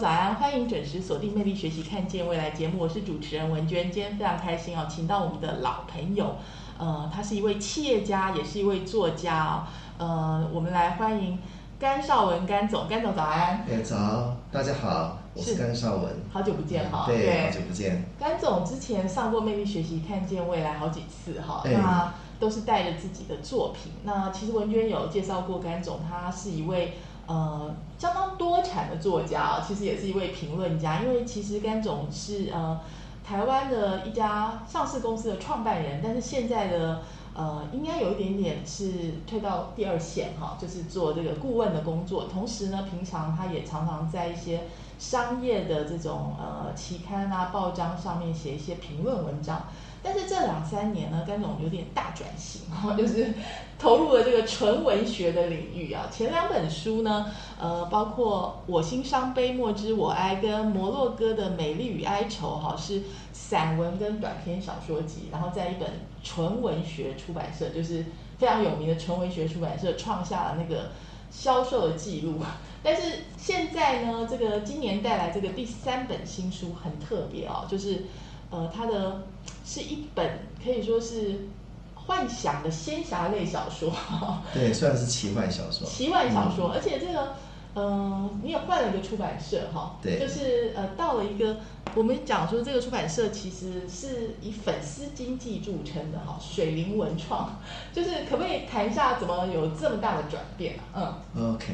早安，欢迎准时锁定《魅力学习看见未来》节目，我是主持人文娟。今天非常开心哦，请到我们的老朋友，呃，他是一位企业家，也是一位作家哦。呃，我们来欢迎甘少文甘总，甘总早安，哎，早，大家好，我是是甘少文。好久不见哈。对，好久不见。甘总之前上过《魅力学习看见未来》好几次哈，哎那都是带着自己的作品。那其实文娟有介绍过甘总，他是一位呃相当多产的作家啊，其实也是一位评论家。因为其实甘总是呃台湾的一家上市公司的创办人，但是现在的呃应该有一点点是退到第二线哈，就是做这个顾问的工作。同时呢，平常他也常常在一些商业的这种呃期刊啊、报章上面写一些评论文章。但是这两三年呢，甘总有点大转型，哈，就是投入了这个纯文学的领域啊。前两本书呢，呃，包括《我心伤悲莫知我哀》跟摩洛哥的《美丽与哀愁》哈，是散文跟短篇小说集，然后在一本纯文学出版社，就是非常有名的纯文学出版社创下了那个销售的记录。但是现在呢，这个今年带来这个第三本新书很特别哦，就是呃，它的是一本可以说是幻想的仙侠类小说，对，算是奇幻小说。奇幻小说，嗯而且这个。嗯，你也换了一个出版社哈，对就是呃，到了一个我们讲说这个出版社其实是以粉丝经济著称的哈，水灵文创，就是可不可以谈一下怎么有这么大的转变啊？嗯，OK，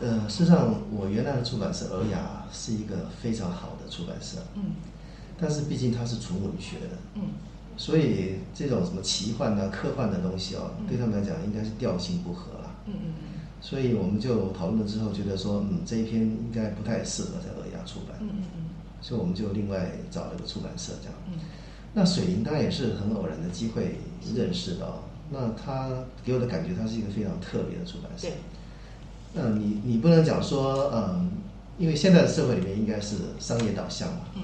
呃，事实上，我原来的出版社尔雅是一个非常好的出版社，嗯但是毕竟它是纯文学的，嗯所以这种什么奇幻啊、科幻的东西哦，嗯对他们来讲应该是调性不合啦。嗯嗯嗯所以我们就讨论了之后，觉得说，嗯，这一篇应该不太适合在尔雅出版，嗯嗯嗯所以我们就另外找了个出版社这样。嗯那水灵当然也是很偶然的机会认识的、哦。那他给我的感觉，他是一个非常特别的出版社对。那你你不能讲说，嗯，因为现在的社会里面应该是商业导向嘛。嗯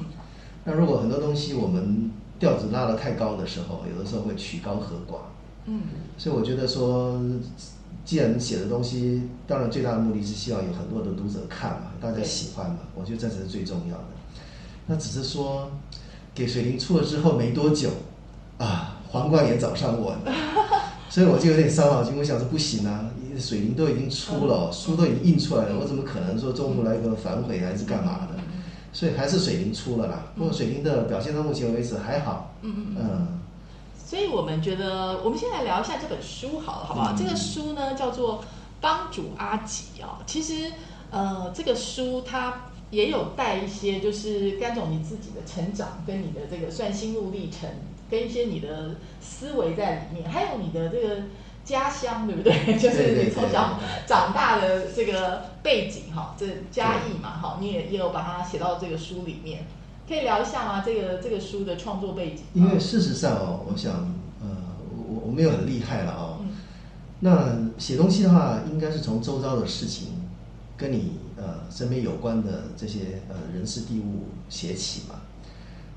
那如果很多东西我们调子拉得太高的时候，有的时候会曲高和寡。嗯所以我觉得说，既然写的东西，当然最大的目的是希望有很多的读者看嘛，大家喜欢嘛，我觉得这才是最重要的。那只是说，给水灵出了之后没多久，啊，皇冠也找上我了，所以我就有点伤脑筋。我想说不行啊，水灵都已经出了，书都已经印出来了，我怎么可能说中途来个反悔还是干嘛的？所以还是水灵出了啦。不过水灵的表现到目前为止还好，嗯嗯嗯。嗯。所以我们觉得，我们先来聊一下这本书好了，好不好？嗯这个书呢叫做《帮主阿吉》哦。其实，呃，这个书它也有带一些，就是甘总你自己的成长，跟你的这个算心路历程，跟一些你的思维在里面，还有你的这个家乡，对不对？就是你从小长大的这个背景哈，这家义嘛哈，你也也有把它写到这个书里面。可以聊一下吗？这个这个书的创作背景？因为事实上哦，我想，呃，我我没有很厉害了哦。嗯那写东西的话，应该是从周遭的事情，跟你呃身边有关的这些呃人事地物写起嘛。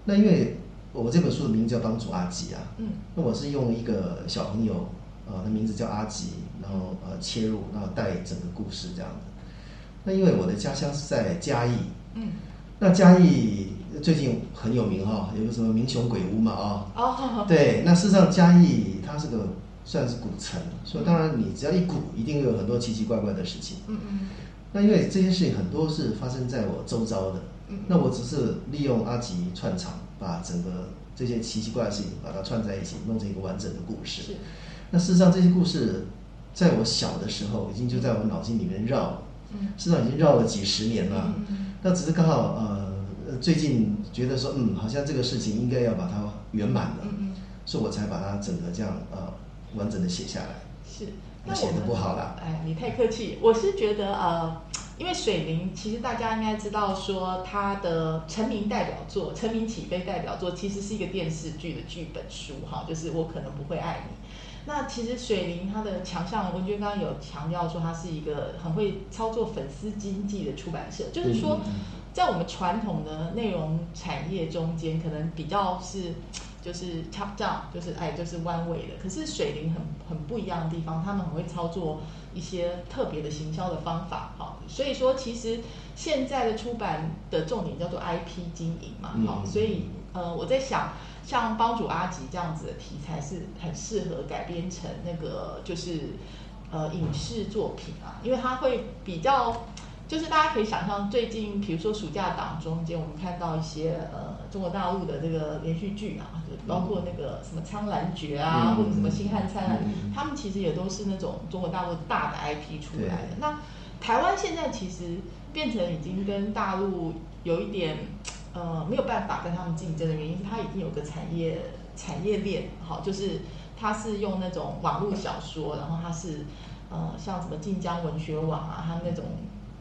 那因为我这本书的名字叫《帮主阿吉》啊，嗯。那我是用一个小朋友，呃，的名字叫阿吉，然后呃切入，然后带整个故事这样的。那因为我的家乡是在嘉义，嗯。那嘉义最近很有名哈、有个什么民雄鬼屋嘛啊、哦，对，那事实上嘉义它是个算是古城，所以当然你只要一古，一定会有很多奇奇怪怪的事情。嗯嗯。那因为这些事情很多是发生在我周遭的，嗯那我只是利用阿吉串场，把整个这些奇奇怪怪的事情把它串在一起，弄成一个完整的故事。是，那事实上这些故事，在我小的时候已经就在我脑筋里面绕了，嗯事实上已经绕了几十年了。嗯嗯那只是刚好呃呃最近觉得说，嗯，好像这个事情应该要把它圆满了，嗯嗯所以我才把它整个这样呃完整的写下来。是。那写的不好啦哎，你太客气。我是觉得呃，因为水灵，其实大家应该知道说它的成名代表作、成名起飞代表作，其实是一个电视剧的剧本书哈，就是我可能不会爱你。那其实水灵它的强项，文娟刚刚有强调说，它是一个很会操作粉丝经济的出版社，就是说在我们传统的内容产业中间，可能比较是就是 top down，就是哎就是弯位的。可是水灵很很不一样的地方，他们很会操作一些特别的行销的方法，好，所以说其实现在的出版的重点叫做 IP 经营嘛，好，嗯所以呃我在想。像帮主阿吉这样子的题材是很适合改编成那个就是呃影视作品啊，因为它会比较，就是大家可以想象最近比如说暑假档中间，我们看到一些呃中国大陆的这个连续剧啊，就包括那个什么《苍兰诀》啊，嗯。或者什么《星汉灿烂他们其实也都是那种中国大陆大的 IP 出来的。那台湾现在其实变成已经跟大陆有一点呃没有办法跟他们竞争的原因，是它已经有个产业产业链，好，就是它是用那种网络小说，然后它是呃像什么晋江文学网啊，它那种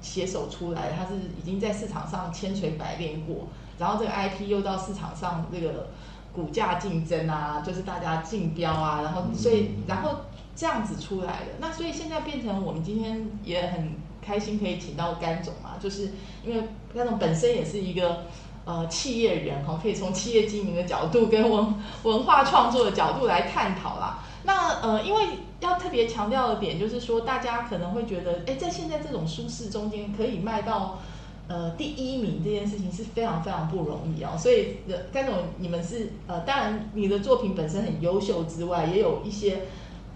写手出来，它是已经在市场上千锤百炼过，然后这个 IP 又到市场上这个股价竞争啊，就是大家竞标啊，然后所以然后这样子出来的，那所以现在变成我们今天也很开心可以请到甘总嘛，就是因为甘总本身也是一个。呃，企业人哈，可以从企业经营的角度跟文文化创作的角度来探讨啦。那呃，因为要特别强调的点就是说，大家可能会觉得，哎，在现在这种舒适中间可以卖到呃第一名这件事情是非常非常不容易哦。所以，呃甘总，你们是呃，当然你的作品本身很优秀之外，也有一些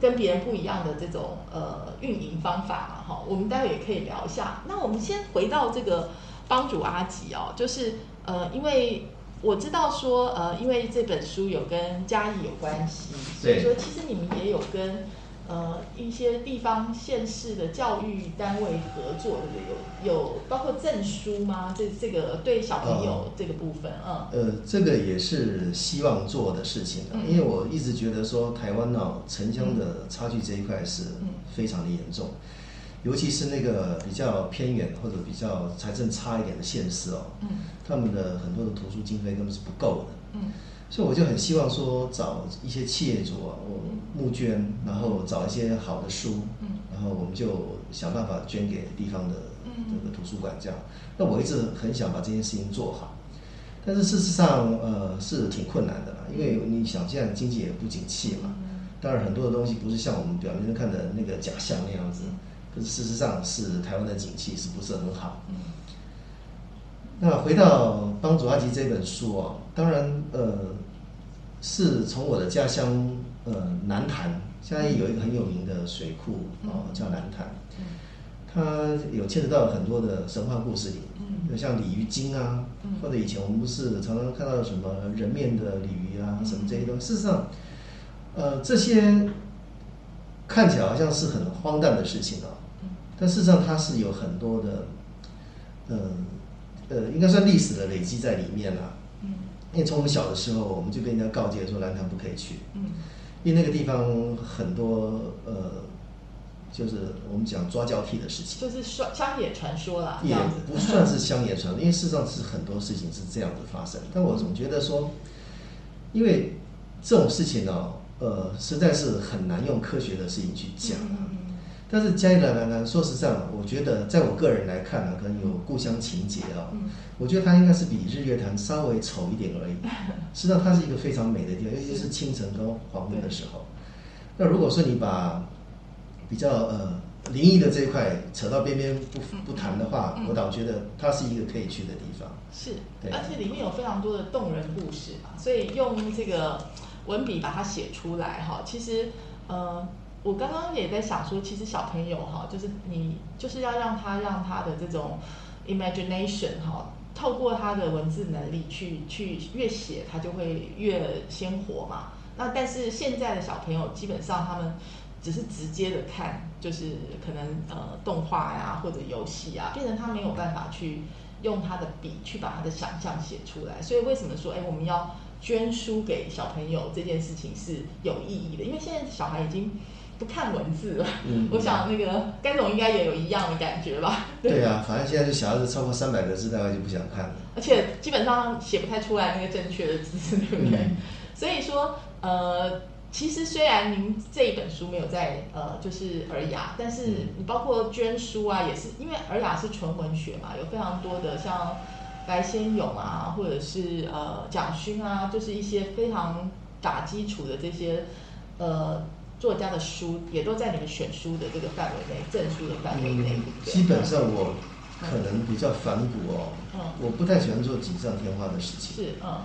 跟别人不一样的这种呃运营方法嘛，哈。我们待会也可以聊一下。那我们先回到这个帮主阿吉哦，就是。呃，因为我知道说，呃，因为这本书有跟嘉义有关系，所以说其实你们也有跟呃一些地方县市的教育单位合作的，有有包括证书吗？这这个对小朋友这个部分，嗯。呃，这个也是希望做的事情因为我一直觉得说台湾呢、城乡的差距这一块是嗯非常的严重。尤其是那个比较偏远或者比较财政差一点的县市哦，嗯他们的很多的图书经费根本是不够的，嗯所以我就很希望说找一些企业主啊，我募捐，然后找一些好的书，嗯然后我们就想办法捐给地方的嗯这个图书馆这样。那我一直很想把这件事情做好，但是事实上呃是挺困难的啦，因为你想现在经济也不景气嘛，当然很多的东西不是像我们表面上看的那个假象那样子。可是事实上是台湾的景气是不是很好？嗯那回到《帮主阿吉》这本书啊，当然呃，是从我的家乡呃南坛，现在有一个很有名的水库哦，叫南坛，嗯。它有牵扯到很多的神话故事里，嗯。有像鲤鱼精啊，嗯。或者以前我们不是常常看到什么人面的鲤鱼啊，嗯。什么这些东西，事实上，呃，这些看起来好像是很荒诞的事情啊，嗯。但事实上它是有很多的，呃呃，应该算历史的累积在里面啦。嗯因为从我们小的时候，我们就被人家告诫说南坛不可以去，嗯因为那个地方很多呃，就是我们讲抓交替的事情，就是说乡野传说啦，也不算是乡野传说，因为事实上是很多事情是这样子发生。但我总觉得说，因为这种事情呢、呃，实在是很难用科学的事情去讲啊。嗯但是嘉义的南南，说实在，我觉得在我个人来看呢，可能有故乡情节啊、嗯我觉得它应该是比日月潭稍微丑一点而已。实际上，它是一个非常美的地方，尤其是清晨跟黄昏的时候。那如果说你把比较呃灵异的这一块扯到边边不不谈的话，我倒觉得它是一个可以去的地方。是，而且里面有非常多的动人故事嘛，所以用这个文笔把它写出来哈，其实呃，我刚刚也在想说，其实小朋友哈，就是你就是要让他让他的这种 imagination 哈，透过他的文字能力去去越写，他就会越鲜活嘛。那但是现在的小朋友基本上他们只是直接的看，就是可能呃动画呀或者游戏啊，变成他没有办法去用他的笔去把他的想象写出来。所以为什么说哎我们要捐书给小朋友这件事情是有意义的？因为现在小孩已经不看文字了。嗯我想那个甘总应该也有一样的感觉吧。对啊，反正现在就小孩子超过三百个字，大概就不想看了。而且基本上写不太出来那个正确的字，对不对？嗯所以说，呃，其实虽然您这一本书没有在呃就是尔雅，但是你包括捐书啊，也是因为尔雅是纯文学嘛，有非常多的像白先勇啊，或者是呃蒋勋啊，就是一些非常打基础的这些呃作家的书，也都在你们选书的这个范围内，证书的范围内，对对？基本上我可能比较反骨哦，嗯。我不太喜欢做锦上添花的事情。是嗯。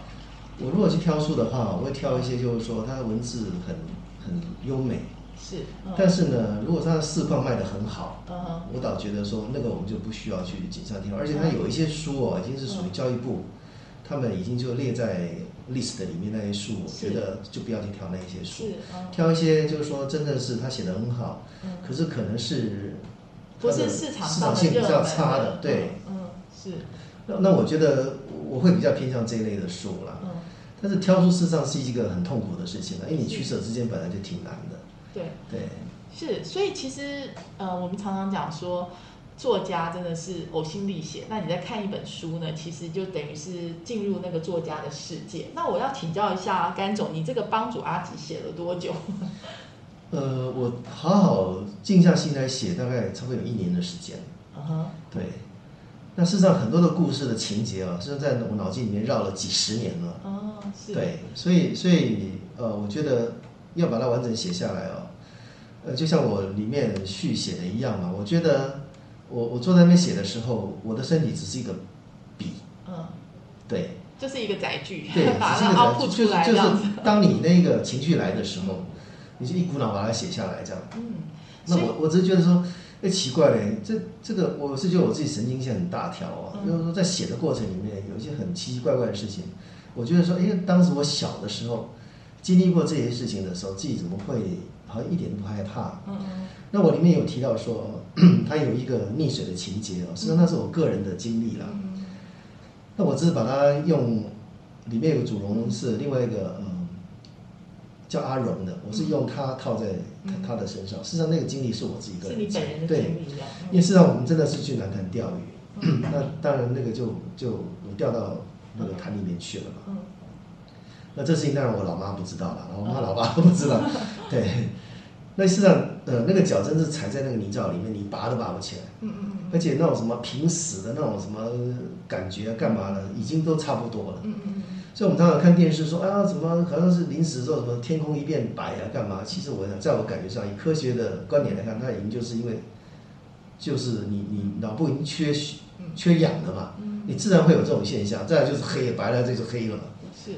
我如果去挑书的话，我会挑一些就是说它的文字很很优美，是，嗯。但是呢，如果它的市况卖得很好，我倒觉得说那个我们就不需要去锦上添花，而且它有一些书哦，已经是属于教育部，他们已经就列在 list 里面那些书，我是觉得就不要去挑那一些书挑一些就是说真的是他写的很好，嗯。可是可能是不是市场市场性比较差的，对。嗯，嗯是，那那我觉得我会比较偏向这一类的书啦。嗯，但是挑书事实上是一个很痛苦的事情了，因为你取舍之间本来就挺难的。对，对，是，所以其实呃，我们常常讲说，作家真的是呕心沥血。那你在看一本书呢，其实就等于是进入那个作家的世界。那我要请教一下甘总，你这个帮主阿吉写了多久？呃，我好好静下心来写，大概差不多有一年的时间。嗯哼，对，那事实上很多的故事的情节啊，是在我脑筋里面绕了几十年了。哦，是，对，所以所以呃，我觉得要把它完整写下来哦，呃，就像我里面续写的一样嘛，我觉得我我坐在那边写的时候，我的身体只是一个笔，嗯，对，就是一个载具，对，把 只是一个载具，它凹凸出就是就。是当你那个情绪来的时候，你就一股脑把它写下来，这样。嗯，那我我只是觉得说，哎，奇怪嘞，这这个我是觉得我自己神经线很大条啊，嗯就是说在写的过程里面有一些很奇奇怪怪的事情，我觉得说，哎，当时我小的时候经历过这些事情的时候，自己怎么会好像一点都不害怕？嗯嗯那我里面有提到说，它有一个溺水的情节哦，实际上那是我个人的经历啦。嗯那我只是把它用里面有个主人是另外一个嗯叫阿荣的，我是用他套在他他的身上。事实上，那个经历是我自己个人经本人的对，经历这样。因为事实上我们真的是去南潭钓鱼，那当然那个就就我掉到那个潭里面去了嘛。嗯那这事情当然我老妈不知道了，然后他老爸都不知道。对，那事实上呃那个脚真是踩在那个泥沼里面，你拔都拔不起来。嗯嗯而且那种什么平死的那种什么感觉啊，干嘛的，已经都差不多了。嗯嗯嗯所以我们常常看电视说，哎呀，怎么好像是临时说什么天空一片白啊，干嘛？其实我想，在我感觉上，以科学的观点来看，它已经就是因为，就是你你脑部已经缺血缺氧了嘛，嗯你自然会有这种现象。再来就是黑白了，这就黑了嘛。嗯，是，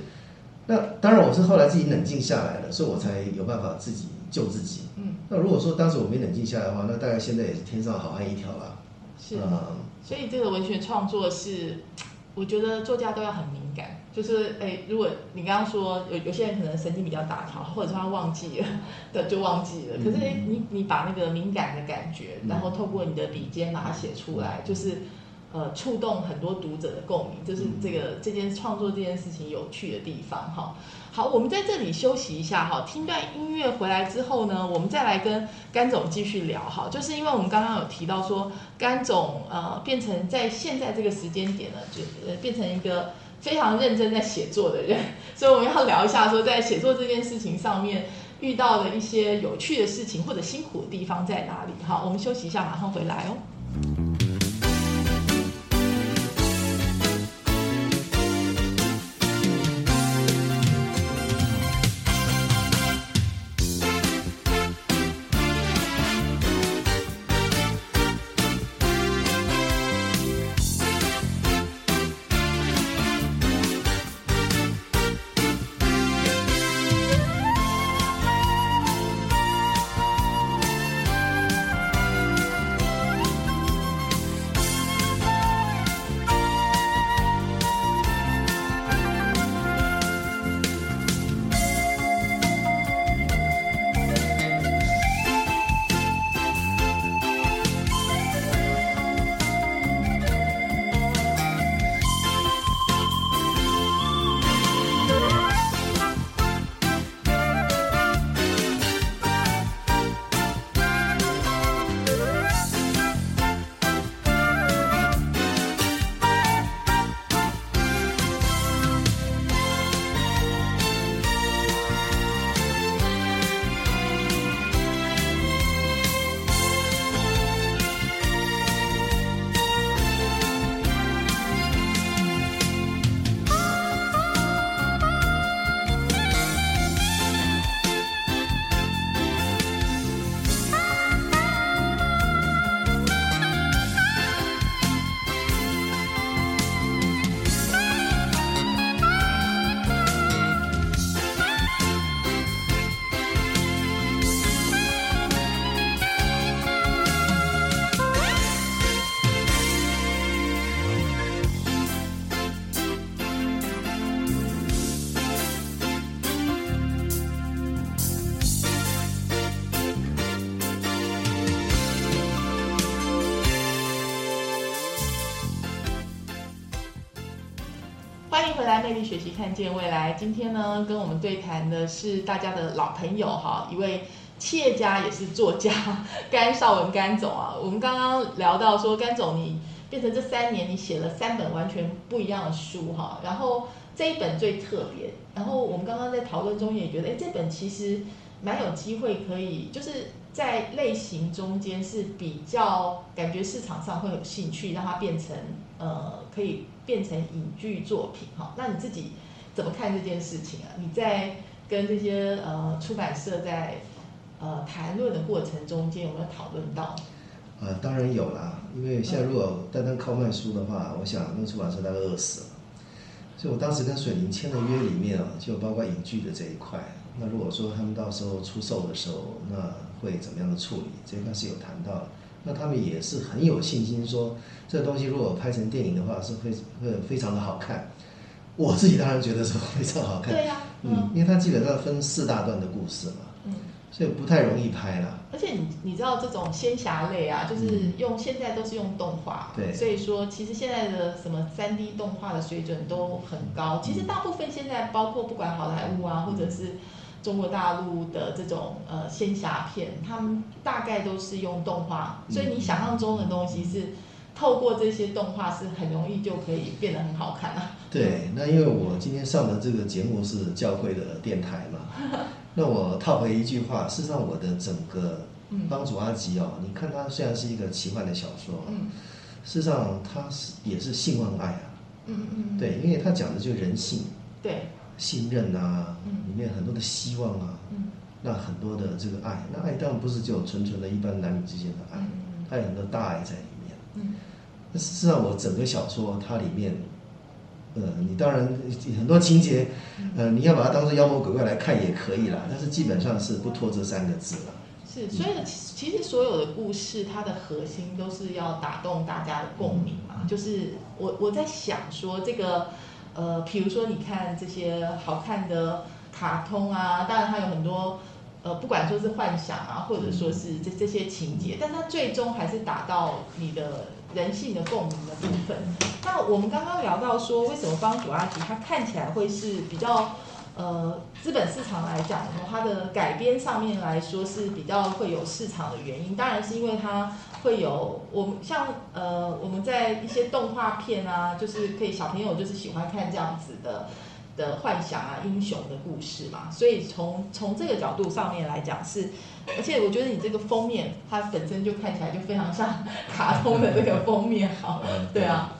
那当然，我是后来自己冷静下来了，所以我才有办法自己救自己。嗯那如果说当时我没冷静下来的话，那大概现在也是天上好汉一条了。是。嗯所以这个文学创作是，我觉得作家都要很敏感。就是，哎，如果你刚刚说有有些人可能神经比较大条，或者说他忘记了的 就忘记了。可是，哎，你你把那个敏感的感觉，然后透过你的笔尖把它写出来，就是呃触动很多读者的共鸣，就是这个这件创作这件事情有趣的地方哈。好，我们在这里休息一下哈，听段音乐回来之后呢，我们再来跟甘总继续聊哈。就是因为我们刚刚有提到说，甘总呃变成在现在这个时间点呢，就呃变成一个非常认真在写作的人，所以我们要聊一下说，在写作这件事情上面遇到的一些有趣的事情或者辛苦的地方在哪里。哈，我们休息一下，马上回来哦。来魅力学习，看见未来。今天呢，跟我们对谈的是大家的老朋友哈，一位企业家也是作家 甘少文甘总啊。我们刚刚聊到说，甘总你变成这三年，你写了三本完全不一样的书哈。然后这一本最特别，然后我们刚刚在讨论中也觉得，哎，这本其实蛮有机会可以，就是在类型中间是比较感觉市场上会有兴趣，让它变成呃可以。变成影剧作品哈，那你自己怎么看这件事情啊？你在跟这些呃出版社在呃谈论的过程中间有没有讨论到？呃，当然有啦，因为现在如果单单靠卖书的话，我想那出版社大概饿死了。所以我当时跟水灵签的约里面啊，就包括影剧的这一块。那如果说他们到时候出售的时候，那会怎么样的处理？这一块是有谈到的。那他们也是很有信心，说这个东西如果拍成电影的话，是会会非常的好看。我自己当然觉得是非常好看。对呀，嗯，因为它基本上分四大段的故事嘛，嗯，所以不太容易拍了。而且你你知道这种仙侠类啊，就是用现在都是用动画，对，所以说其实现在的什么三 D 动画的水准都很高。其实大部分现在包括不管好莱坞啊，或者是。中国大陆的这种呃仙侠片，他们大概都是用动画，所以你想象中的东西是透过这些动画是很容易就可以变得很好看啊。对，那因为我今天上的这个节目是教会的电台嘛，那我套回一句话，事实上我的整个帮主阿吉哦，你看他虽然是一个奇幻的小说，嗯，事实上他是也是性望爱啊，嗯嗯，对，因为他讲的就是人性，对。信任啊，里面很多的希望啊，那很多的这个爱，那爱当然不是只有纯纯的一般男女之间的爱，它有很多大爱在里面。那事实上，我整个小说它里面，呃，你当然很多情节，呃，你要把它当做妖魔鬼怪来看也可以啦，但是基本上是不拖这三个字了。是，所以其实所有的故事，它的核心都是要打动大家的共鸣嘛。就是我我在想说这个。呃，比如说你看这些好看的卡通啊，当然它有很多，呃，不管说是幻想啊，或者说是这这些情节，但它最终还是打到你的人性的共鸣的部分。那我们刚刚聊到说，为什么帮主阿吉它看起来会是比较？呃，资本市场来讲，它的改编上面来说是比较会有市场的原因，当然是因为它会有我们像呃我们在一些动画片啊，就是可以小朋友就是喜欢看这样子的的幻想啊英雄的故事嘛，所以从从这个角度上面来讲是，而且我觉得你这个封面它本身就看起来就非常像卡通的这个封面哈，对啊，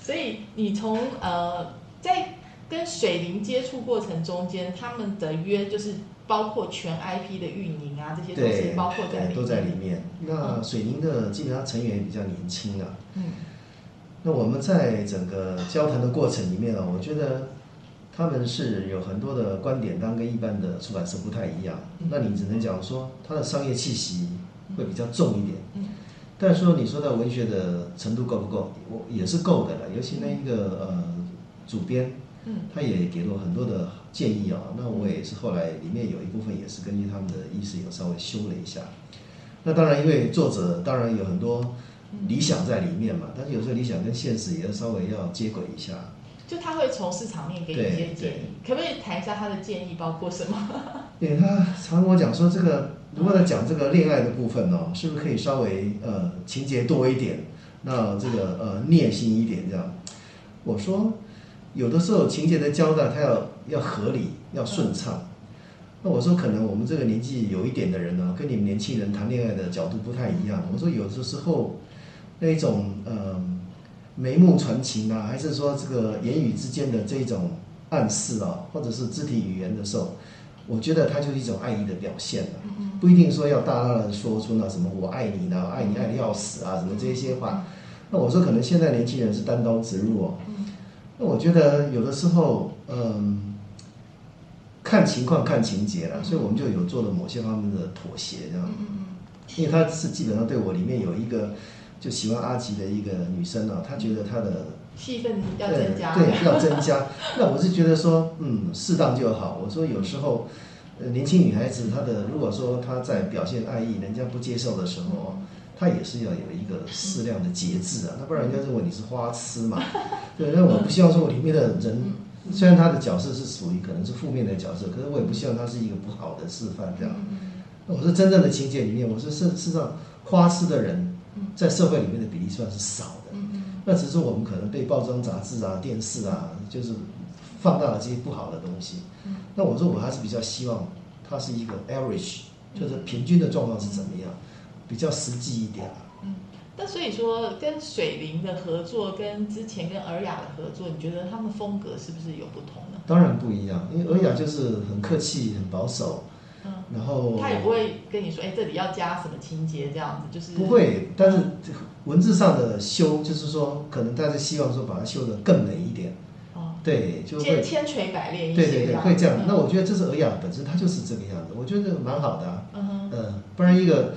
所以你从呃在。跟水灵接触过程中间，他们的约就是包括全 IP 的运营啊，这些东西包括在都在里面。那水灵的基本上成员比较年轻啊。嗯。那我们在整个交谈的过程里面啊，我觉得他们是有很多的观点，当然跟一般的出版社不太一样。那你只能讲说，它的商业气息会比较重一点。嗯。但是说你说到文学的程度够不够，我也是够的了。尤其那一个呃主编。他也给了我很多的建议啊，那我也是后来里面有一部分也是根据他们的意思有稍微修了一下。那当然，因为作者当然有很多理想在里面嘛，但是有时候理想跟现实也要稍微要接轨一下。就他会从市场面给你一些建议，可不可以谈一下他的建议包括什么？对他常跟我讲说，这个如果在讲这个恋爱的部分呢，是不是可以稍微呃情节多一点，那这个呃 虐心一点这样？我说。有的时候情节的交代，它要要合理，要顺畅。那我说，可能我们这个年纪有一点的人呢，跟你们年轻人谈恋爱的角度不太一样。我说，有的时候那种呃眉目传情啊，还是说这个言语之间的这种暗示啊，或者是肢体语言的时候，我觉得它就是一种爱意的表现了。不一定说要大大的说出那什么“我爱你”呢，“爱你爱的要死”啊，什么这些话。那我说，可能现在年轻人是单刀直入哦。那我觉得有的时候，嗯，看情况看情节了，所以我们就有做了某些方面的妥协，这样。因为他是基本上对我里面有一个就喜欢阿吉的一个女生啊，她觉得她的戏份要增加，对，要增加。那我是觉得说，嗯，适当就好。我说有时候，呃年轻女孩子她的如果说她在表现爱意，人家不接受的时候哦，他也是要有一个适量的节制啊，那不然人家认为你是花痴嘛。对，那我不希望说我里面的人，虽然他的角色是属于可能是负面的角色，可是我也不希望他是一个不好的示范这样。那我说真正的情节里面，我说事事实上花痴的人在社会里面的比例算是少的。那只是我们可能被报章杂志啊、电视啊，就是放大了这些不好的东西。那我说我还是比较希望它是一个 average，就是平均的状况是怎么样，比较实际一点嗯。那所以说，跟水灵的合作，跟之前跟尔雅的合作，你觉得他们风格是不是有不同呢？当然不一样，因为尔雅就是很客气、很保守，嗯，然后他也不会跟你说，哎，这里要加什么情节这样子，就是不会，但是文字上的修，就是说，可能大家希望说把它修得更美一点，哦，对，就千会千锤百炼一对对对，些样会这样嗯。那我觉得这是尔雅本身，它就是这个样子，我觉得蛮好的啊。嗯哼，嗯，不然一个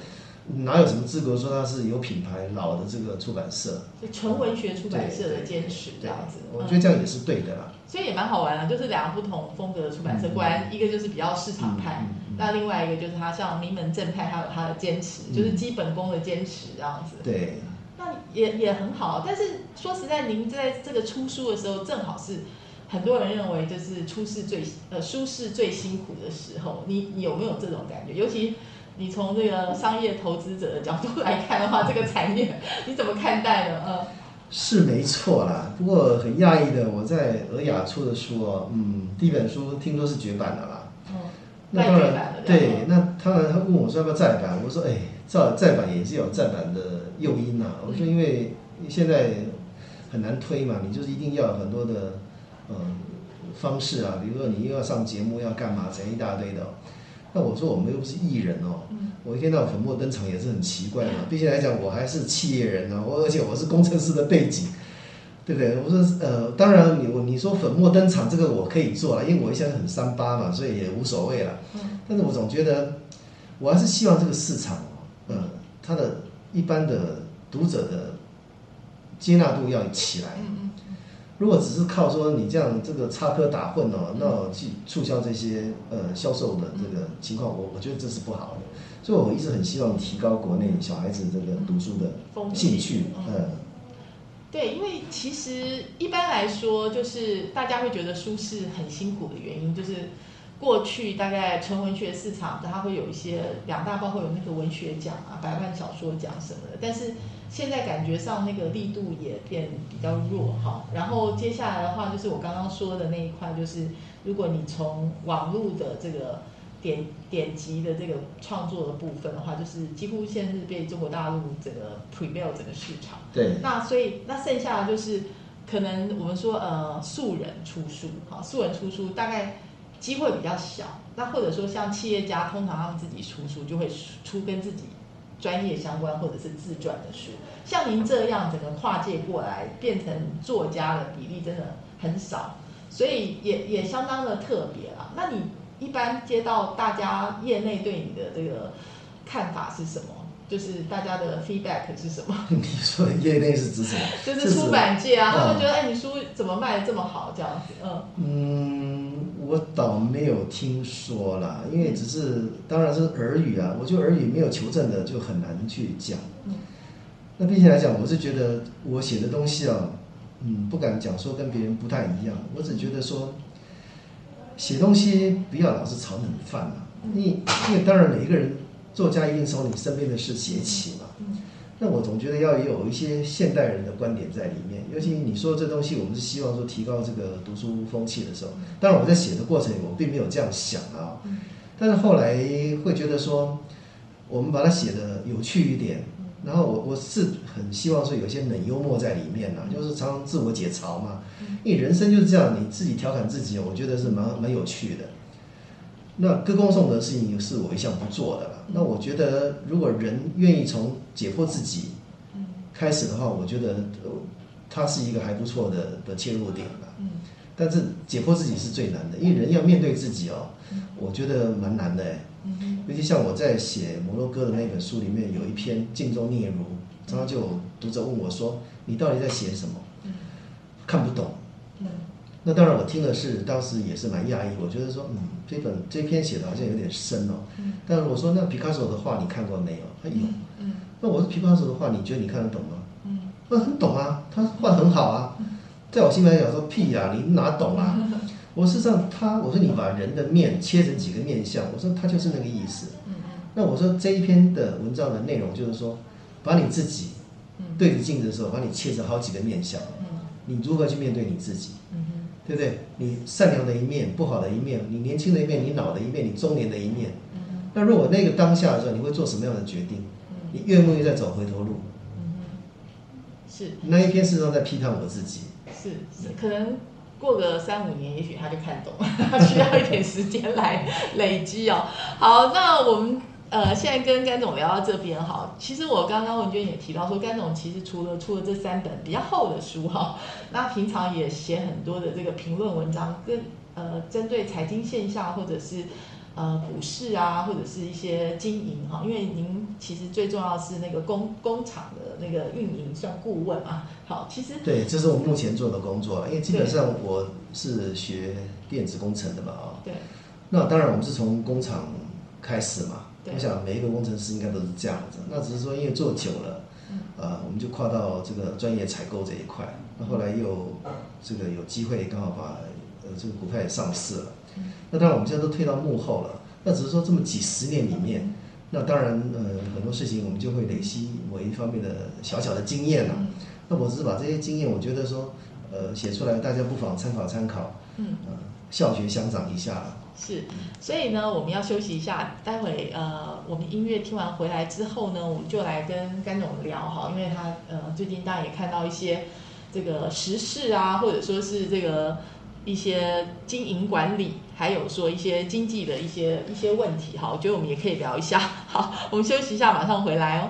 哪有什么资格说它是有品牌老的这个出版社？就纯文学出版社的坚持这对样子，我嗯觉得这样也是对的啦。所以也蛮好玩的，就是两个不同风格的出版社，果然一个就是比较市场派，那另外一个就是他像名门正派，还有他的坚持，嗯就是基本功的坚持这样子。对，那也也很好，但是说实在，您在这个出书的时候，正好是很多人认为就是出事最呃书是最辛苦的时候，你你有没有这种感觉？尤其你从这个商业投资者的角度来看的话，这个产业你怎么看待呢？呃，是没错啦。不过很讶异的，我在尔雅出的书哦，嗯，第一本书听说是绝版的啦。嗯，那当然对，那当然他问我说要不要再版，我说哎，再再版也是有再版的诱因呐、我说因为现在很难推嘛，你就是一定要有很多的嗯方式啊，比如说你又要上节目要干嘛，整一大堆的哦、那我说我们又不是艺人哦，我一天到晚粉墨登场也是很奇怪嘛。毕竟来讲，我还是企业人呢、我而且我是工程师的背景，对不对？我说呃，当然你我你说粉墨登场这个我可以做了，因为我一向很三八嘛，所以也无所谓了。嗯但是我总觉得，我还是希望这个市场哦，呃，它的一般的读者的接纳度要起来。如果只是靠说你这样这个插科打诨哦，那我去促销这些呃销售的这个情况，我我觉得这是不好的。所以我一直很希望提高国内小孩子这个读书的兴趣，嗯。嗯，对，因为其实一般来说，就是大家会觉得书是很辛苦的原因，就是过去大概纯文学市场，它会有一些两大报会有那个文学奖啊、百万小说奖什么的，但是现在感觉上那个力度也变比较弱哈。然后接下来的话，就是我刚刚说的那一块，就是如果你从网络的这个点点击的这个创作的部分的话，就是几乎现在是被中国大陆整个 prevail 整个市场。对，那所以那剩下的就是可能我们说呃素人出书，哈，素人出书大概机会比较小。那或者说像企业家，通常他们自己出书就会出跟自己专业相关或者是自传的书。像您这样整个跨界过来变成作家的比例真的很少，所以也也相当的特别啦。那你一般接到大家业内对你的这个看法是什么？就是大家的 feedback 是什么？你说的业内是指什么？就是出版界啊，他们觉得哎，你书怎么卖的这么好这样子？嗯嗯，我倒没有听说啦，因为只是当然是耳语啊，我觉得耳语没有求证的就很难去讲。嗯那并且来讲，我是觉得我写的东西啊，嗯，不敢讲说跟别人不太一样，我只觉得说写东西不要老是炒冷饭嘛。你因为当然每一个人作家一定从你身边的事写起嘛。嗯那我总觉得要有一些现代人的观点在里面，尤其你说这东西，我们是希望说提高这个读书风气的时候，当然我在写的过程里，我并没有这样想啊，但是后来会觉得说，我们把它写的有趣一点，然后我我是很希望说有一些冷幽默在里面啊，就是常常自我解嘲嘛，因为人生就是这样，你自己调侃自己，我觉得是蛮蛮有趣的。那歌功颂德的事情是我一向不做的了。那我觉得，如果人愿意从解剖自己嗯开始的话，我觉得呃它是一个还不错的的切入点吧。嗯但是解剖自己是最难的，因为人要面对自己哦，我觉得蛮难的尤其像我在写摩洛哥的那本书里面有一篇《镜中聂如》，常常就有读者问我说：“你到底在写什么？”看不懂。嗯那当然我听的是当时也是蛮讶异，我觉得说，嗯，这本这篇写的好像有点深哦。嗯但是我说那皮卡索的画你看过没有？他有。嗯那我说皮卡索的画你觉得你看得懂吗？嗯那很懂啊，他画得很好啊。在我心里来讲说屁呀、你哪懂啊？我事实上他我说你把人的面切成几个面相，我说他就是那个意思。嗯那我说这一篇的文章的内容就是说，把你自己嗯对着镜子的时候，把你切成好几个面相，嗯你如何去面对你自己，嗯对不对？你善良的一面，不好的一面，你年轻的一面，你老的一面，你中年的一面。嗯那如果那个当下的时候，你会做什么样的决定？你愿不愿意再走回头路？嗯，是那一篇事实上在批判我自己。是是，可能过个三五年，也许他就看懂了，他 需要一点时间来累积哦。好，那我们呃现在跟甘总聊到这边哈，其实我刚刚文娟也提到说，甘总其实除了出了这三本比较厚的书哈，那平常也写很多的这个评论文章，跟呃针对财经现象或者是。呃，股市啊，或者是一些经营哈，因为您其实最重要是那个工工厂的那个运营算顾问嘛。好，其实对，这是我目前做的工作，因为基本上我是学电子工程的嘛，啊，对，那当然我们是从工厂开始嘛。对。我想每一个工程师应该都是这样子，那只是说因为做久了，嗯。呃，我们就跨到这个专业采购这一块。那后来又这个有机会刚好把呃这个股票也上市了。嗯。那当然我们现在都退到幕后了，那只是说这么几十年里面，那当然呃很多事情我们就会累积某一方面的小小的经验了。嗯。那我只是把这些经验，我觉得说呃写出来，大家不妨参考参考，嗯，呃校学相长一下了。是，所以呢，我们要休息一下，待会呃，我们音乐听完回来之后呢，我们就来跟甘总聊哈，因为他呃最近当然也看到一些这个时事啊，或者说是这个一些经营管理，还有说一些经济的一些一些问题哈，我觉得我们也可以聊一下。好，我们休息一下，马上回来哦。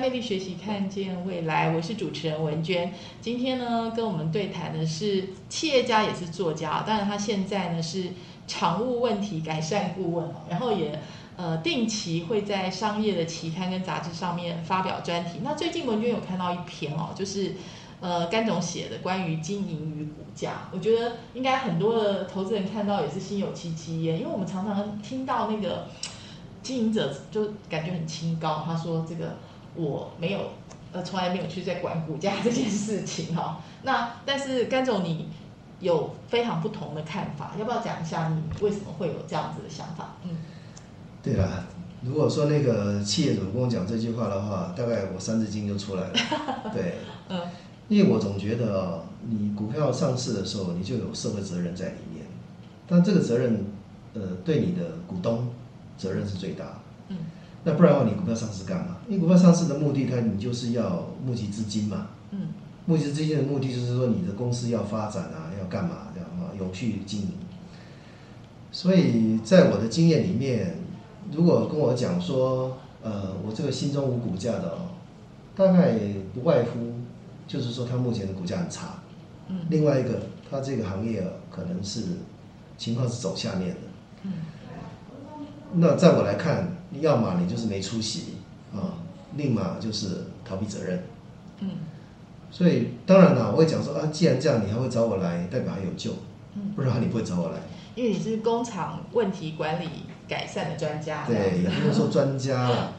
魅力学习，看见未来。我是主持人文娟。今天呢，跟我们对谈的是企业家，也是作家。当然，他现在呢是常务问题改善顾问，然后也呃定期会在商业的期刊跟杂志上面发表专题。那最近文娟有看到一篇哦，就是呃甘总写的关于经营与股价。我觉得应该很多的投资人看到也是心有戚戚焉，因为我们常常听到那个。经营者就感觉很清高，他说这个我没有，呃，从来没有去在管股价这件事情哈、那但是甘总你有非常不同的看法，要不要讲一下你为什么会有这样子的想法？嗯，对啦，如果说那个企业主跟我讲这句话的话，大概我三字经就出来了。对，嗯，因为我总觉得哦，你股票上市的时候，你就有社会责任在里面，但这个责任，呃，对你的股东责任是最大的。嗯，那不然的话，你股票上市干嘛？因为股票上市的目的，它你就是要募集资金嘛。嗯，募集资金的目的就是说，你的公司要发展啊，要干嘛这样啊，永续经营。所以在我的经验里面，如果跟我讲说，呃，我这个心中无股价的哦，大概不外乎就是说，它目前的股价很差。嗯另外一个，它这个行业哦可能是情况是走下面的。嗯那在我来看，要么你就是没出息啊，另嘛就是逃避责任。嗯所以当然了，我会讲说啊，既然这样，你还会找我来，代表还有救，嗯，不然你不会找我来。因为你是工厂问题管理改善的专家，对，也不能说专家啦，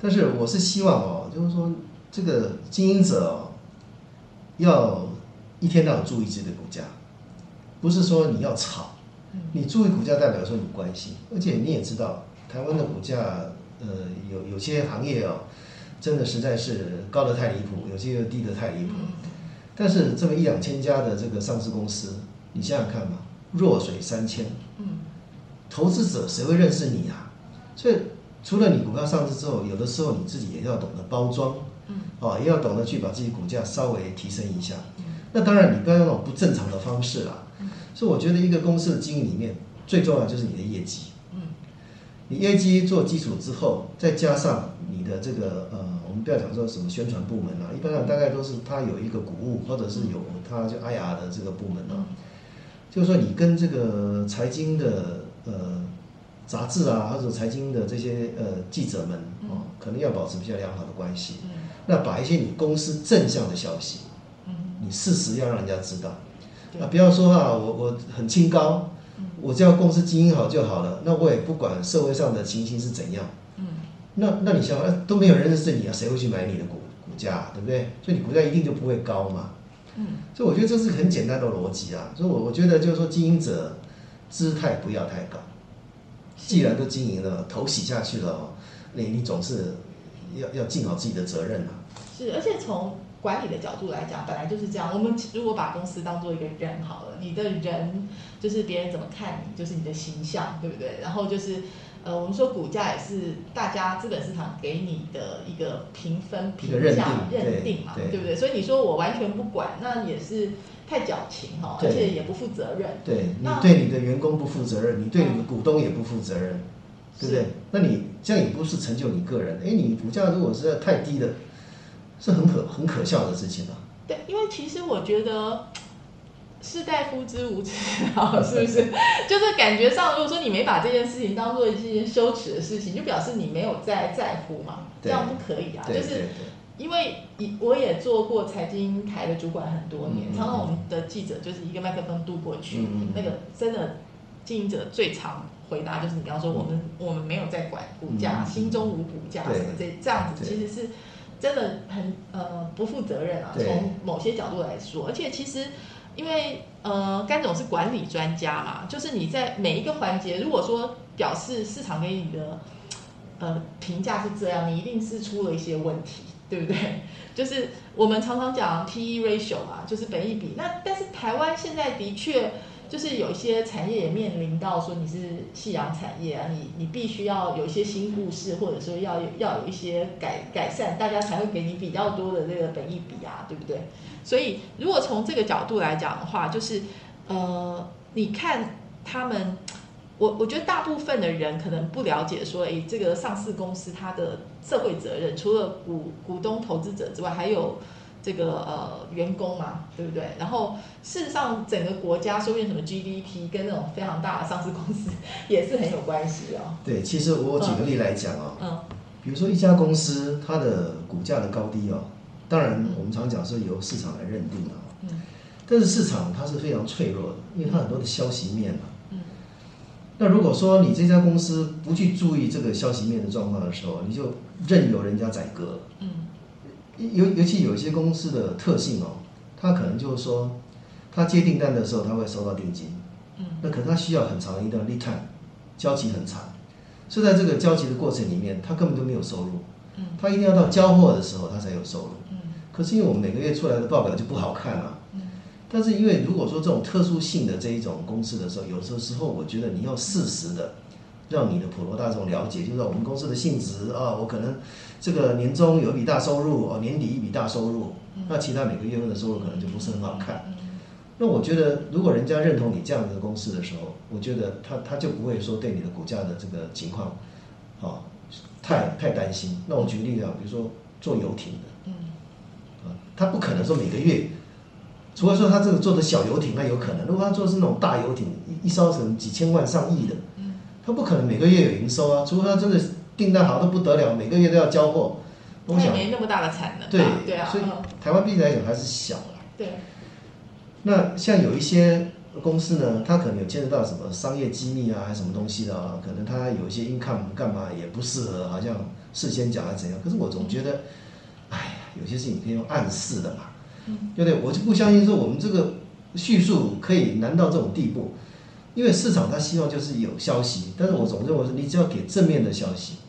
但是我是希望哦，就是说这个经营者哦，要一天到晚注意自己的股价，不是说你要炒，嗯你注意股价代表说你关心，而且你也知道台湾的股价，呃，有有些行业哦，真的实在是高得太离谱，有些又低得太离谱。嗯但是这么一两千家的这个上市公司，你想想看嘛，弱水三千，嗯投资者谁会认识你啊？所以除了你股票上市之后，有的时候你自己也要懂得包装，嗯哦，也要懂得去把自己股价稍微提升一下。那当然，你不要用那种不正常的方式啦。所以我觉得一个公司的经营里面，最重要就是你的业绩。嗯你业绩做基础之后，再加上你的这个呃，我们不要讲说什么宣传部门啊，一般上大概都是它有一个股务，或者是有它就 IR 的这个部门啊，就是说你跟这个财经的呃杂志啊，或者财经的这些呃记者们哦，可能要保持比较良好的关系。嗯那把一些你公司正向的消息，嗯你事实要让人家知道。对啊，不要说啊，我我很清高，我只要公司经营好就好了，那我也不管社会上的情形是怎样。嗯那那你想，呃都没有人认识你啊，谁会去买你的股股价、啊，对不对？所以你股价一定就不会高嘛。嗯所以我觉得这是很简单的逻辑啊。所以我我觉得就是说，经营者姿态不要太高。既然都经营了，头洗下去了哦，你你总是要要尽好自己的责任啊。是，而且从管理的角度来讲，本来就是这样。我们如果把公司当做一个人好了，你的人就是别人怎么看你，就是你的形象，对不对？然后就是呃，我们说股价也是大家资本市场给你的一个评分、评价、定认定嘛，对对不对？所以你说我完全不管，那也是太矫情哈，而且也不负责任。对你那对你的员工不负责任，你对你的股东也不负责任，对不对？那你这样也不是成就你个人。哎，你股价如果实在太低了，是很可很可笑的事情啊。对，因为其实我觉得 士大夫之无耻啊，是不是？就是感觉上，如果说你没把这件事情当做一件羞耻的事情，就表示你没有在在乎嘛，这对样不可以啊。就是因为以我也做过财经台的主管很多年，嗯嗯常常我们的记者就是一个麦克风渡过去，那个真的经营者最常回答就是你刚刚说我们、我们没有在管股价，心中无股价什么这这样子，其实是真的很呃不负责任啊。从某些角度来说，而且其实因为呃甘总是管理专家嘛，就是你在每一个环节，如果说表示市场给你的呃评价是这样，你一定是出了一些问题，对不对？就是我们常常讲 P/E ratio 嘛，就是本益比。那但是台湾现在的确就是有一些产业也面临到说你是夕阳产业啊，你你必须要有一些新故事，或者说要有要有一些改改善，大家才会给你比较多的这个本益比啊，对不对？所以如果从这个角度来讲的话，就是呃，你看他们。我我觉得大部分的人可能不了解说，诶，这个上市公司它的社会责任，除了股股东、投资者之外，还有这个呃员工嘛，对不对？然后事实上，整个国家说不定什么 GDP 跟那种非常大的上市公司也是很有关系哦。对，其实我举个例来讲哦，嗯比如说一家公司它的股价的高低哦，当然我们常讲是由市场来认定的哦，嗯但是市场它是非常脆弱的，因为它很多的消息面嘛。嗯那如果说你这家公司不去注意这个消息面的状况的时候，你就任由人家宰割了。嗯尤尤其有一些公司的特性哦，它可能就是说，他接订单的时候他会收到定金，嗯那可能他需要很长的一段 lead time，交期很长，所以在这个交期的过程里面，他根本就没有收入，嗯他一定要到交货的时候他才有收入。嗯可是因为我们每个月出来的报表就不好看啊，嗯但是因为如果说这种特殊性的这一种公司的时候，有时候时候我觉得你要适时的让你的普罗大众了解，就是我们公司的性质啊，我可能这个年终有一笔大收入哦，年底一笔大收入，那其他每个月份的收入可能就不是很好看。嗯那我觉得，如果人家认同你这样的公司的时候，我觉得他他就不会说对你的股价的这个情况，啊，太太担心。那我举个例子啊，比如说做游艇的，嗯啊，他不可能说每个月，除非说他这个做的小游艇，那有可能；如果他做的是那种大游艇，一一艘可能几千万、上亿的，嗯他不可能每个月有营收啊。除非他真的订单好的不得了，每个月都要交货。我想，没那么大的产能吧，对对啊，所以嗯台湾毕竟来讲还是小了。对，那像有一些公司呢，它可能有牵涉到什么商业机密啊，还是什么东西的啊，可能它有一些 income 干嘛也不适合，好像事先讲还是怎样。可是我总觉得，哎呀，有些事情可以用暗示的嘛，嗯对不对？我就不相信说我们这个叙述可以难到这种地步，因为市场它希望就是有消息，但是我总认为是你只要给正面的消息，嗯。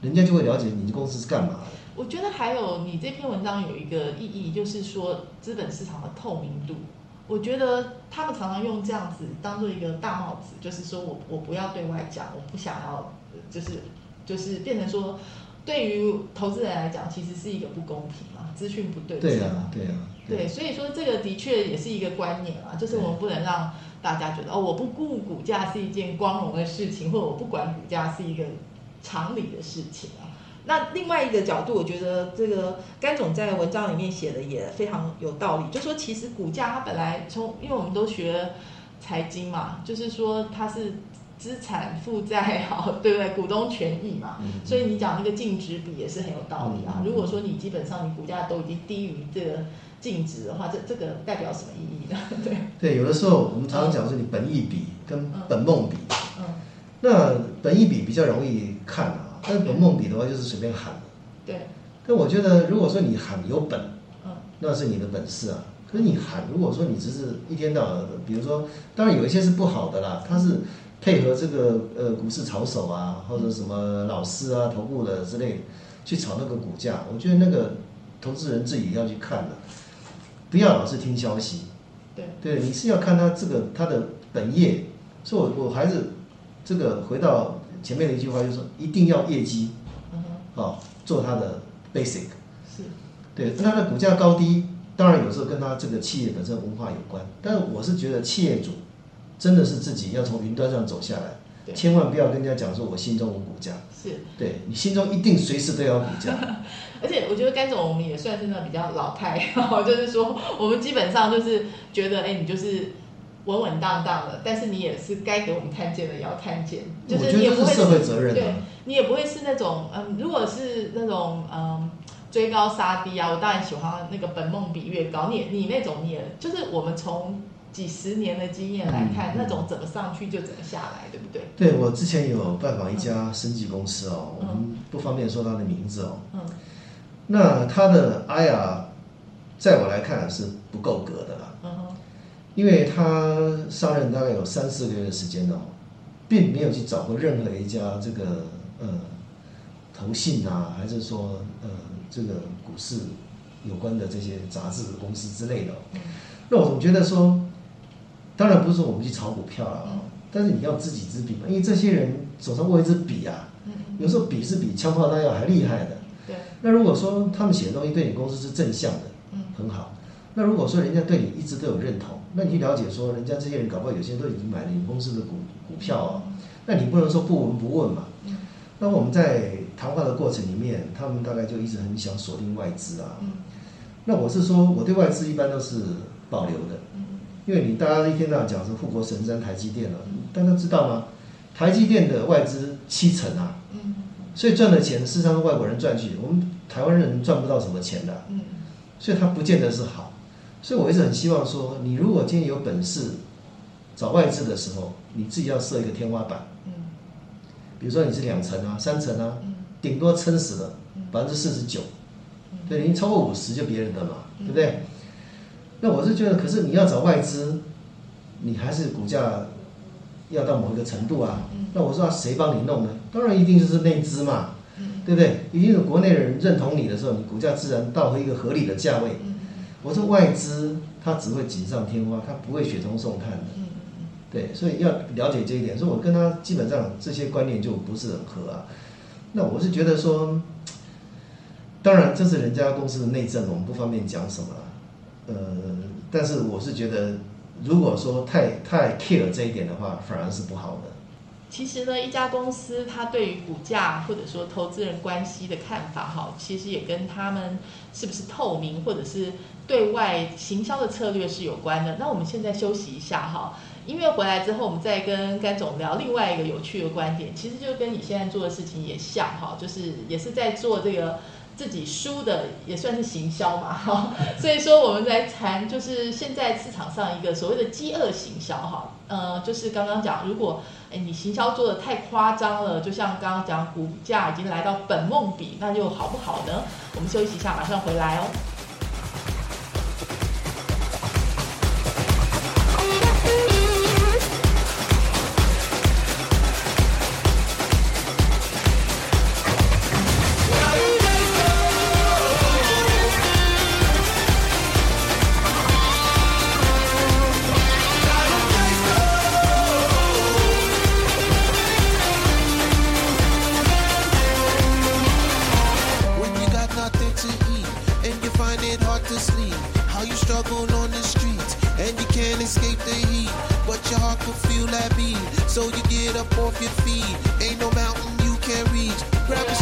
人家就会了解你的公司是干嘛的。我觉得还有你这篇文章有一个意义，就是说资本市场的透明度。我觉得他们常常用这样子当做一个大帽子，就是说我我不要对外讲，我不想要，呃就是就是变成说，对于投资人来讲，其实是一个不公平嘛，资讯不对对啊称嘛，，对啊，对，所以说这个的确也是一个观念啊，就是我们不能让大家觉得哦，我不顾股价是一件光荣的事情，或者我不管股价是一个常理的事情啊。那另外一个角度，我觉得这个甘总在文章里面写的也非常有道理，就说其实股价它本来从，因为我们都学财经嘛，就是说它是资产负债 好，对不对？股东权益嘛，嗯所以你讲那个净值比也是很有道理啊嗯。如果说你基本上你股价都已经低于这个净值的话，这这个代表什么意义呢？对，对，有的时候我们常常讲是你本意比跟本梦比，嗯那本益比比较容易看啊，但是本梦比的话就是随便喊的。对，但我觉得如果说你喊有本，嗯那是你的本事啊。可是你喊，如果说你只是一天到晚的，比如说，当然有一些是不好的啦，它是配合这个呃股市炒手啊，或者什么老师啊、头部的之类的去炒那个股价，我觉得那个投资人自己要去看的，不要老是听消息。对，对，你是要看他这个他的本业，所以我我还是这个回到前面的一句话，就是说一定要业绩嗯哼，啊、做它的 basic。是，对，那它的股价高低，当然有时候跟它这个企业本身文化有关，但是我是觉得企业主真的是自己要从云端上走下来，千万不要跟人家讲说我心中无股价，是。对你心中一定随时都要有股价。而且我觉得甘总我们也算是那比较老派，就是说我们基本上就是觉得，哎，你就是稳稳当当的，但是你也是该给我们看见的也要看见，就我觉得是你也不会这是社会责任对啊。你也不会是那种，嗯，如果是那种，嗯。追高杀低啊！我当然喜欢那个本梦比越高，你也你那种你也就是我们从几十年的经验来看，嗯那种怎么上去就怎么下来，对不对？对我之前有拜访一家生技公司哦，我们不方便说它的名字哦。嗯那它的 IR，在我来看是不够格的因为他上任大概有三四个月的时间哦，并没有去找过任何一家这个呃投信啊，还是说呃这个股市有关的这些杂志公司之类的那我总觉得说，当然不是说我们去炒股票了啊、嗯但是你要知己知彼嘛，因为这些人手上握一支笔啊，有时候笔是比枪炮弹药还厉害的。对，那如果说他们写的东西对你公司是正向的，嗯。很好。那如果说人家对你一直都有认同，那你去了解说，人家这些人搞不好有些人都已经买了你公司的股股票啊，那你不能说不闻不问嘛。那我们在谈话的过程里面，他们大概就一直很想锁定外资啊。那我是说，我对外资一般都是保留的，因为你大家一天到晚讲是护国神山台积电了、大家知道吗？台积电的外资七成啊，所以赚的钱事实上是外国人赚去，我们台湾人赚不到什么钱的、所以它不见得是好。所以我一直很希望说，你如果今天有本事找外资的时候，你自己要设一个天花板，嗯比如说你是两层啊、三层啊，嗯顶多撑死了嗯百分之四十九，嗯对，已经超过五十就别人的嘛，对不对？那我是觉得，可是你要找外资，你还是股价要到某一个程度啊。那我说谁帮你弄呢？当然一定就是内资嘛，对不对？一定是国内人认同你的时候，你股价自然到一个合理的价位。我说外资它只会锦上添花，它不会雪中送炭的。对，所以要了解这一点。所以我跟他基本上这些观念就不是很合啊。那我是觉得说，当然这是人家公司的内政，我们不方便讲什么。呃，但是我是觉得，如果说太太 care 这一点的话，反而是不好的。其实呢，一家公司它对于股价或者说投资人关系的看法，哈，其实也跟他们是不是透明，或者是对外行销的策略是有关的。那我们现在休息一下，哈。音乐回来之后，我们再跟甘总聊另外一个有趣的观点，其实就跟你现在做的事情也像哈，就是也是在做这个自己输的，也算是行销嘛哈。所以说，我们来谈就是现在市场上一个所谓的饥饿行销哈，呃，就是刚刚讲，如果哎你行销做的太夸张了，就像刚刚讲股价已经来到本梦比，那就好不好呢？我们休息一下，马上回来哦。that? So you get up off your feet. Ain't no mountain you can't reach. Grab a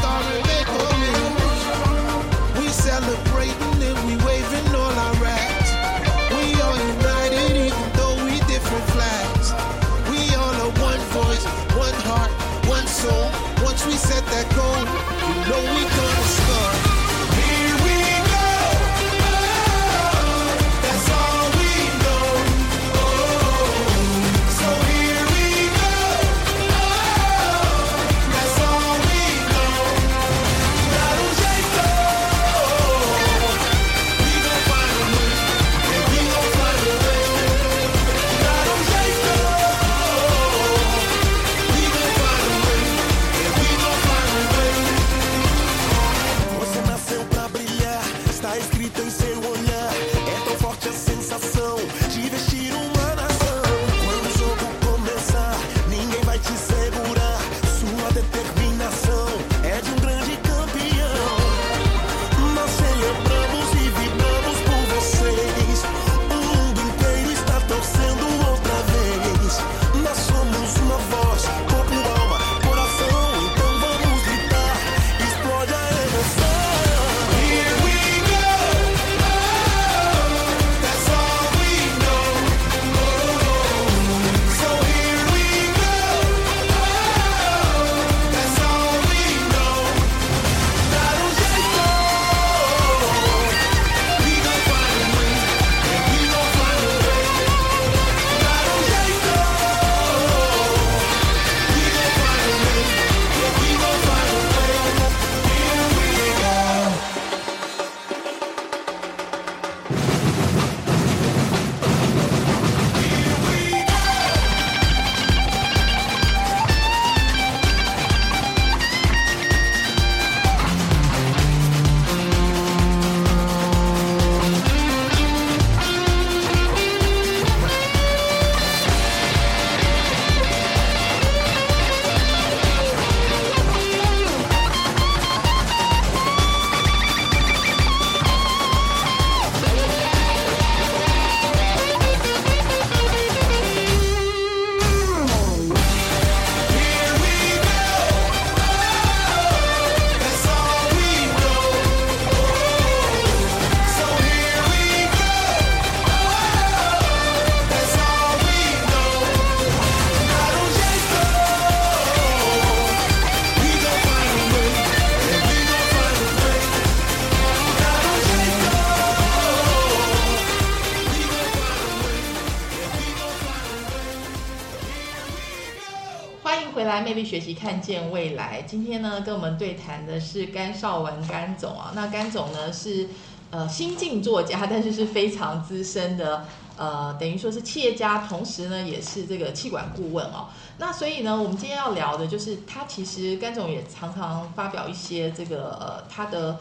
看见未来。今天呢，跟我们对谈的是甘少文甘总啊。那甘总呢是呃新晋作家，但是是非常资深的。呃，等于说是企业家，同时呢也是这个气管顾问哦。那所以呢，我们今天要聊的就是他其实甘总也常常发表一些这个呃他的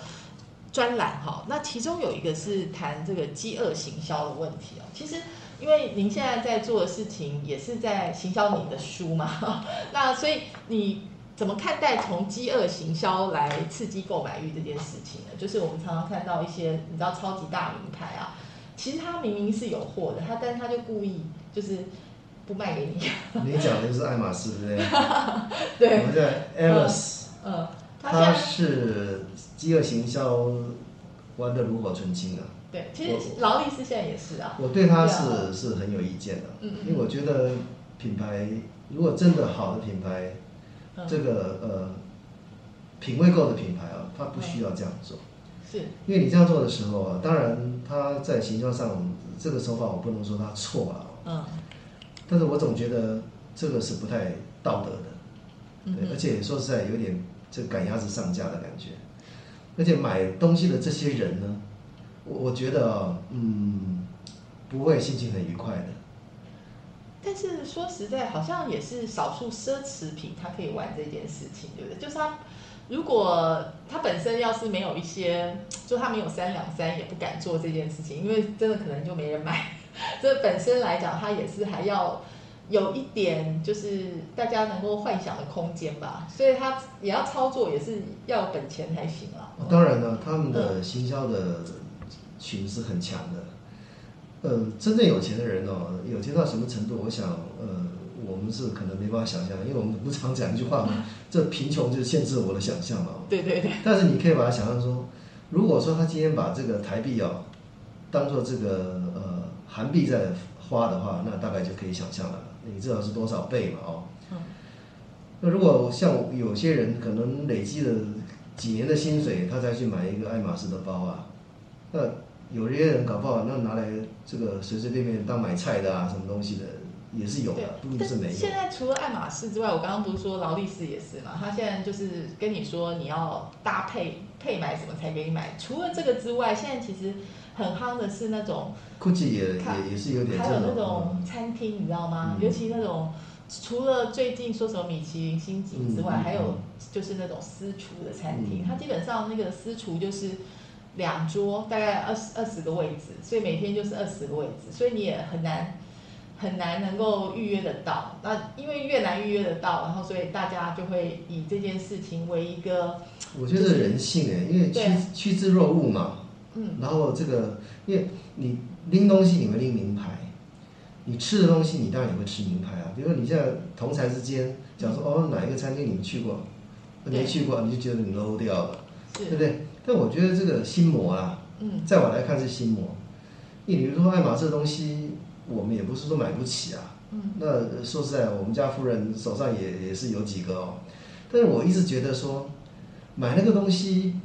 专栏哈。那其中有一个是谈这个饥饿行销的问题哦。其实因为您现在在做的事情也是在行销你的书嘛，那所以你怎么看待从饥饿行销来刺激购买欲这件事情呢？就是我们常常看到一些你知道超级大名牌啊。其实他明明是有货的，他但是他就故意就是不卖给你。你讲的就是爱马仕，对不对？对。我们在 Alice，嗯，他是饥饿行销玩的炉火纯青啊。对，其实劳力士现在也是啊。我对他是是很有意见的，嗯因为我觉得品牌如果真的好的品牌，这个呃品味够的品牌啊，它不需要这样做。是，因为你这样做的时候啊，当然他在形象上这个手法我不能说他错了，嗯，但是我总觉得这个是不太道德的，对，而且说实在有点这赶鸭子上架的感觉，而且买东西的这些人呢，我我觉得嗯不会心情很愉快的。但是说实在，好像也是少数奢侈品他可以玩这件事情，对不对？就是他。如果他本身要是没有一些，就他没有三两三，也不敢做这件事情，因为真的可能就没人买。这本身来讲，他也是还要有一点，就是大家能够幻想的空间吧。所以他也要操作，也是要本钱才行啊。当然了，他们的行销的群是很强的。呃，真正有钱的人哦，有钱到什么程度？我想，呃。我们是可能没办法想象，因为我们不常讲一句话嘛，这贫穷就是限制我的想象嘛。对对对。但是你可以把它想象说，如果说他今天把这个台币哦，当做这个呃韩币在花的话，那大概就可以想象了，你知道是多少倍嘛？哦。嗯。那如果像有些人可能累积了几年的薪水，他才去买一个爱马仕的包啊，那有些人搞不好那拿来这个随随便便当买菜的啊，什么东西的。也是有的，不一定是没有。现在除了爱马仕之外，我刚刚不是说劳力士也是嘛？他现在就是跟你说你要搭配配买什么才给你买。除了这个之外，现在其实很夯的是那种，GUCCI 也也也是有点还有那种餐厅，你知道吗？尤其那种除了最近说什么米其林星级之外，还有就是那种私厨的餐厅，它基本上那个私厨就是两桌大概二十二十个位置，所以每天就是二十个位置，所以你也很难。很难能够预约得到，那因为越难预约得到，然后所以大家就会以这件事情为一个，我觉得人性哎，因为趋趋之若鹜嘛，嗯，然后这个，因为你拎东西你会拎名牌，你吃的东西你当然也会吃名牌啊，比如说你现在同才之间讲说哦哪一个餐厅你们去过，没去过你就觉得你 low 掉了，对不对？但我觉得这个心魔啊，嗯，在我来看是心魔，你比如说爱马仕东西。我们也不是说买不起啊，嗯那说实在，我们家夫人手上也也是有几个哦。但是我一直觉得说，买那个东西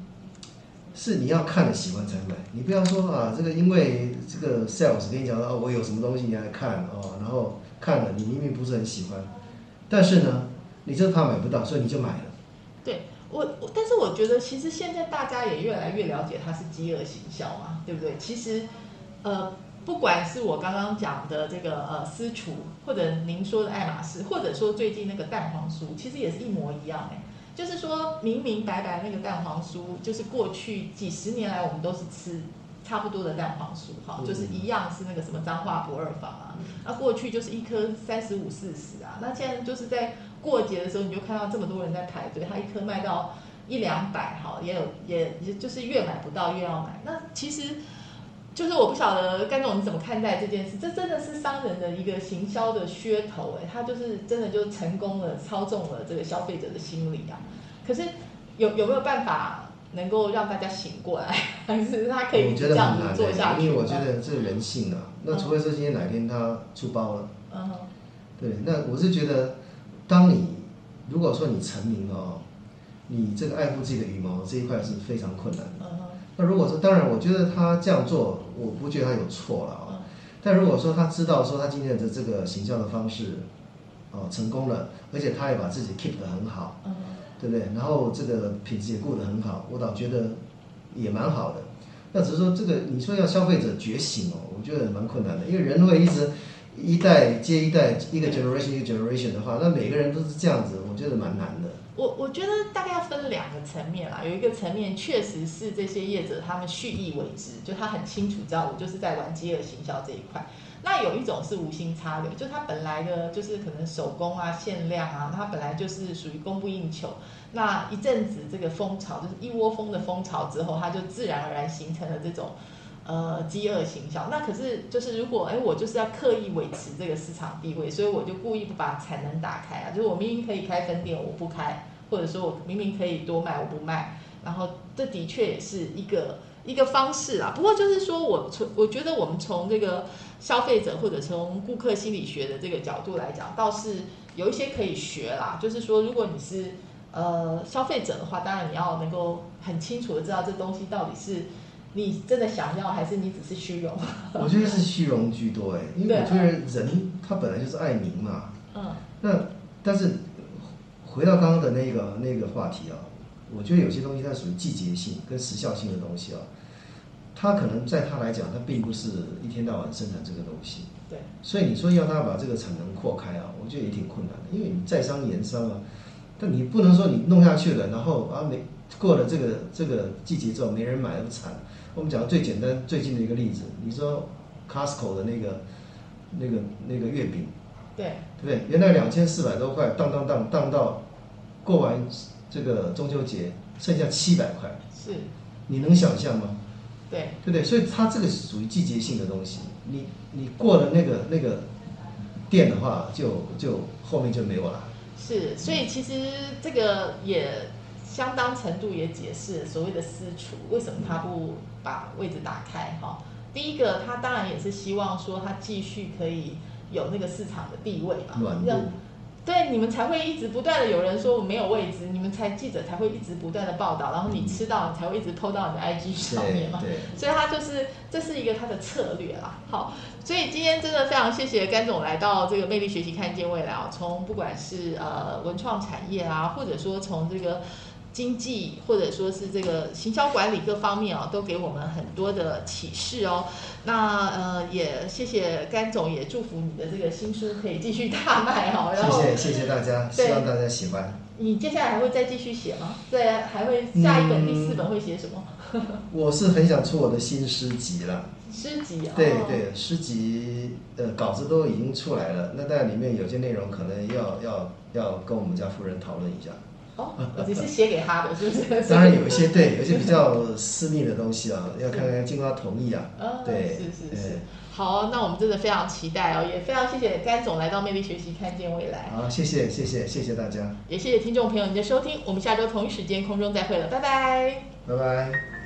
是你要看了喜欢才买，你不要说啊，这个因为这个 sales 跟你讲说哦，我有什么东西你来看哦，然后看了你明明不是很喜欢，但是呢，你就怕买不到，所以你就买了。对我，我但是我觉得其实现在大家也越来越了解它是饥饿行销嘛，对不对？其实，呃。不管是我刚刚讲的这个呃私厨，或者您说的爱马仕，或者说最近那个蛋黄酥，其实也是一模一样哎，就是说明明白白那个蛋黄酥，就是过去几十年来我们都是吃差不多的蛋黄酥哈，就是一样是那个什么彰化不二坊啊，那过去就是一颗三十五四十啊，那现在就是在过节的时候你就看到这么多人在排队，它一颗卖到一两百哈，也有也也就是越买不到越要买，那其实。就是我不晓得甘总你怎么看待这件事？这真的是商人的一个行销的噱头哎，他就是真的就成功了，操纵了这个消费者的心理啊。可是有有没有办法能够让大家醒过来？还是他可以这样子做下去？因为我觉得这是人性啊。那除非说今天哪天他出包了，嗯，对。那我是觉得，当你如果说你成名了，你这个爱护自己的羽毛这一块是非常困难的。那如果说，当然，我觉得他这样做，我不觉得他有错了啊。但如果说他知道说他今天的这个行销的方式，哦，成功了，而且他也把自己 keep 得很好，对不对？然后这个品质也顾得很好，我倒觉得也蛮好的。那只是说这个你说要消费者觉醒哦，我觉得蛮困难的，因为人会一直一代接一代，一个 generation 一个 generation 的话，那每个人都是这样子，我觉得蛮难的。我我觉得大概要分两个层面啦，有一个层面确实是这些业者他们蓄意为之，就他很清楚知道我就是在玩饥饿行销这一块。那有一种是无心插柳，就他本来的就是可能手工啊、限量啊，他本来就是属于供不应求。那一阵子这个风潮就是一窝蜂的风潮之后，它就自然而然形成了这种呃饥饿行销。那可是就是如果哎我就是要刻意维持这个市场地位，所以我就故意不把产能打开啊，就是我明明可以开分店我不开，或者说我明明可以多卖我不卖，然后这的确也是一个一个方式啊。不过就是说我从我觉得我们从这个消费者或者从顾客心理学的这个角度来讲，倒是有一些可以学啦。就是说如果你是呃，消费者的话，当然你要能够很清楚的知道这东西到底是你真的想要，还是你只是虚荣。我觉得是虚荣居多哎，因为我觉得人他本来就是爱名嘛。嗯。那但是回到刚刚的那个那个话题啊，我觉得有些东西它属于季节性跟时效性的东西啊，它可能在他来讲，它并不是一天到晚生产这个东西。对。所以你说要他把这个产能扩开啊，我觉得也挺困难的，因为你在商言商啊。但你不能说你弄下去了，然后啊没过了这个这个季节之后没人买，不惨。我们讲最简单最近的一个例子，你说 Costco 的那个那个那个月饼，对对不对？原来两千四百多块，当当当当到过完这个中秋节剩下七百块，是，你能想象吗？对对不对？所以它这个是属于季节性的东西，你你过了那个那个店的话，就就后面就没有了。是，所以其实这个也相当程度也解释所谓的私厨为什么他不把位置打开哈。第一个，他当然也是希望说他继续可以有那个市场的地位嘛，对，你们才会一直不断的有人说我没有位置，你们才记者才会一直不断的报道，然后你吃到你才会一直 PO 到你的 IG 上面嘛。所以他就是这是一个他的策略啦。好，所以今天真的非常谢谢甘总来到这个魅力学习看见未来啊，从不管是呃文创产业啊，或者说从这个。经济或者说是这个行销管理各方面哦，都给我们很多的启示哦。那呃，也谢谢甘总，也祝福你的这个新书可以继续大卖哦。谢谢谢谢大家，希望大家喜欢。你接下来还会再继续写吗？对，还会下一本第四本会写什么？我是很想出我的新诗集了。诗集啊？对对，诗集呃稿子都已经出来了，那但里面有些内容可能要要要跟我们家夫人讨论一下。你是写给他的，是不是？当然有一些对，有一些比较私密的东西啊，要看看经过他同意啊。对，是是是。好，那我们真的非常期待哦，也非常谢谢甘总来到魅力学习，看见未来。好，谢谢谢谢谢谢大家，也谢谢听众朋友您的收听，我们下周同一时间空中再会了，拜拜。拜拜。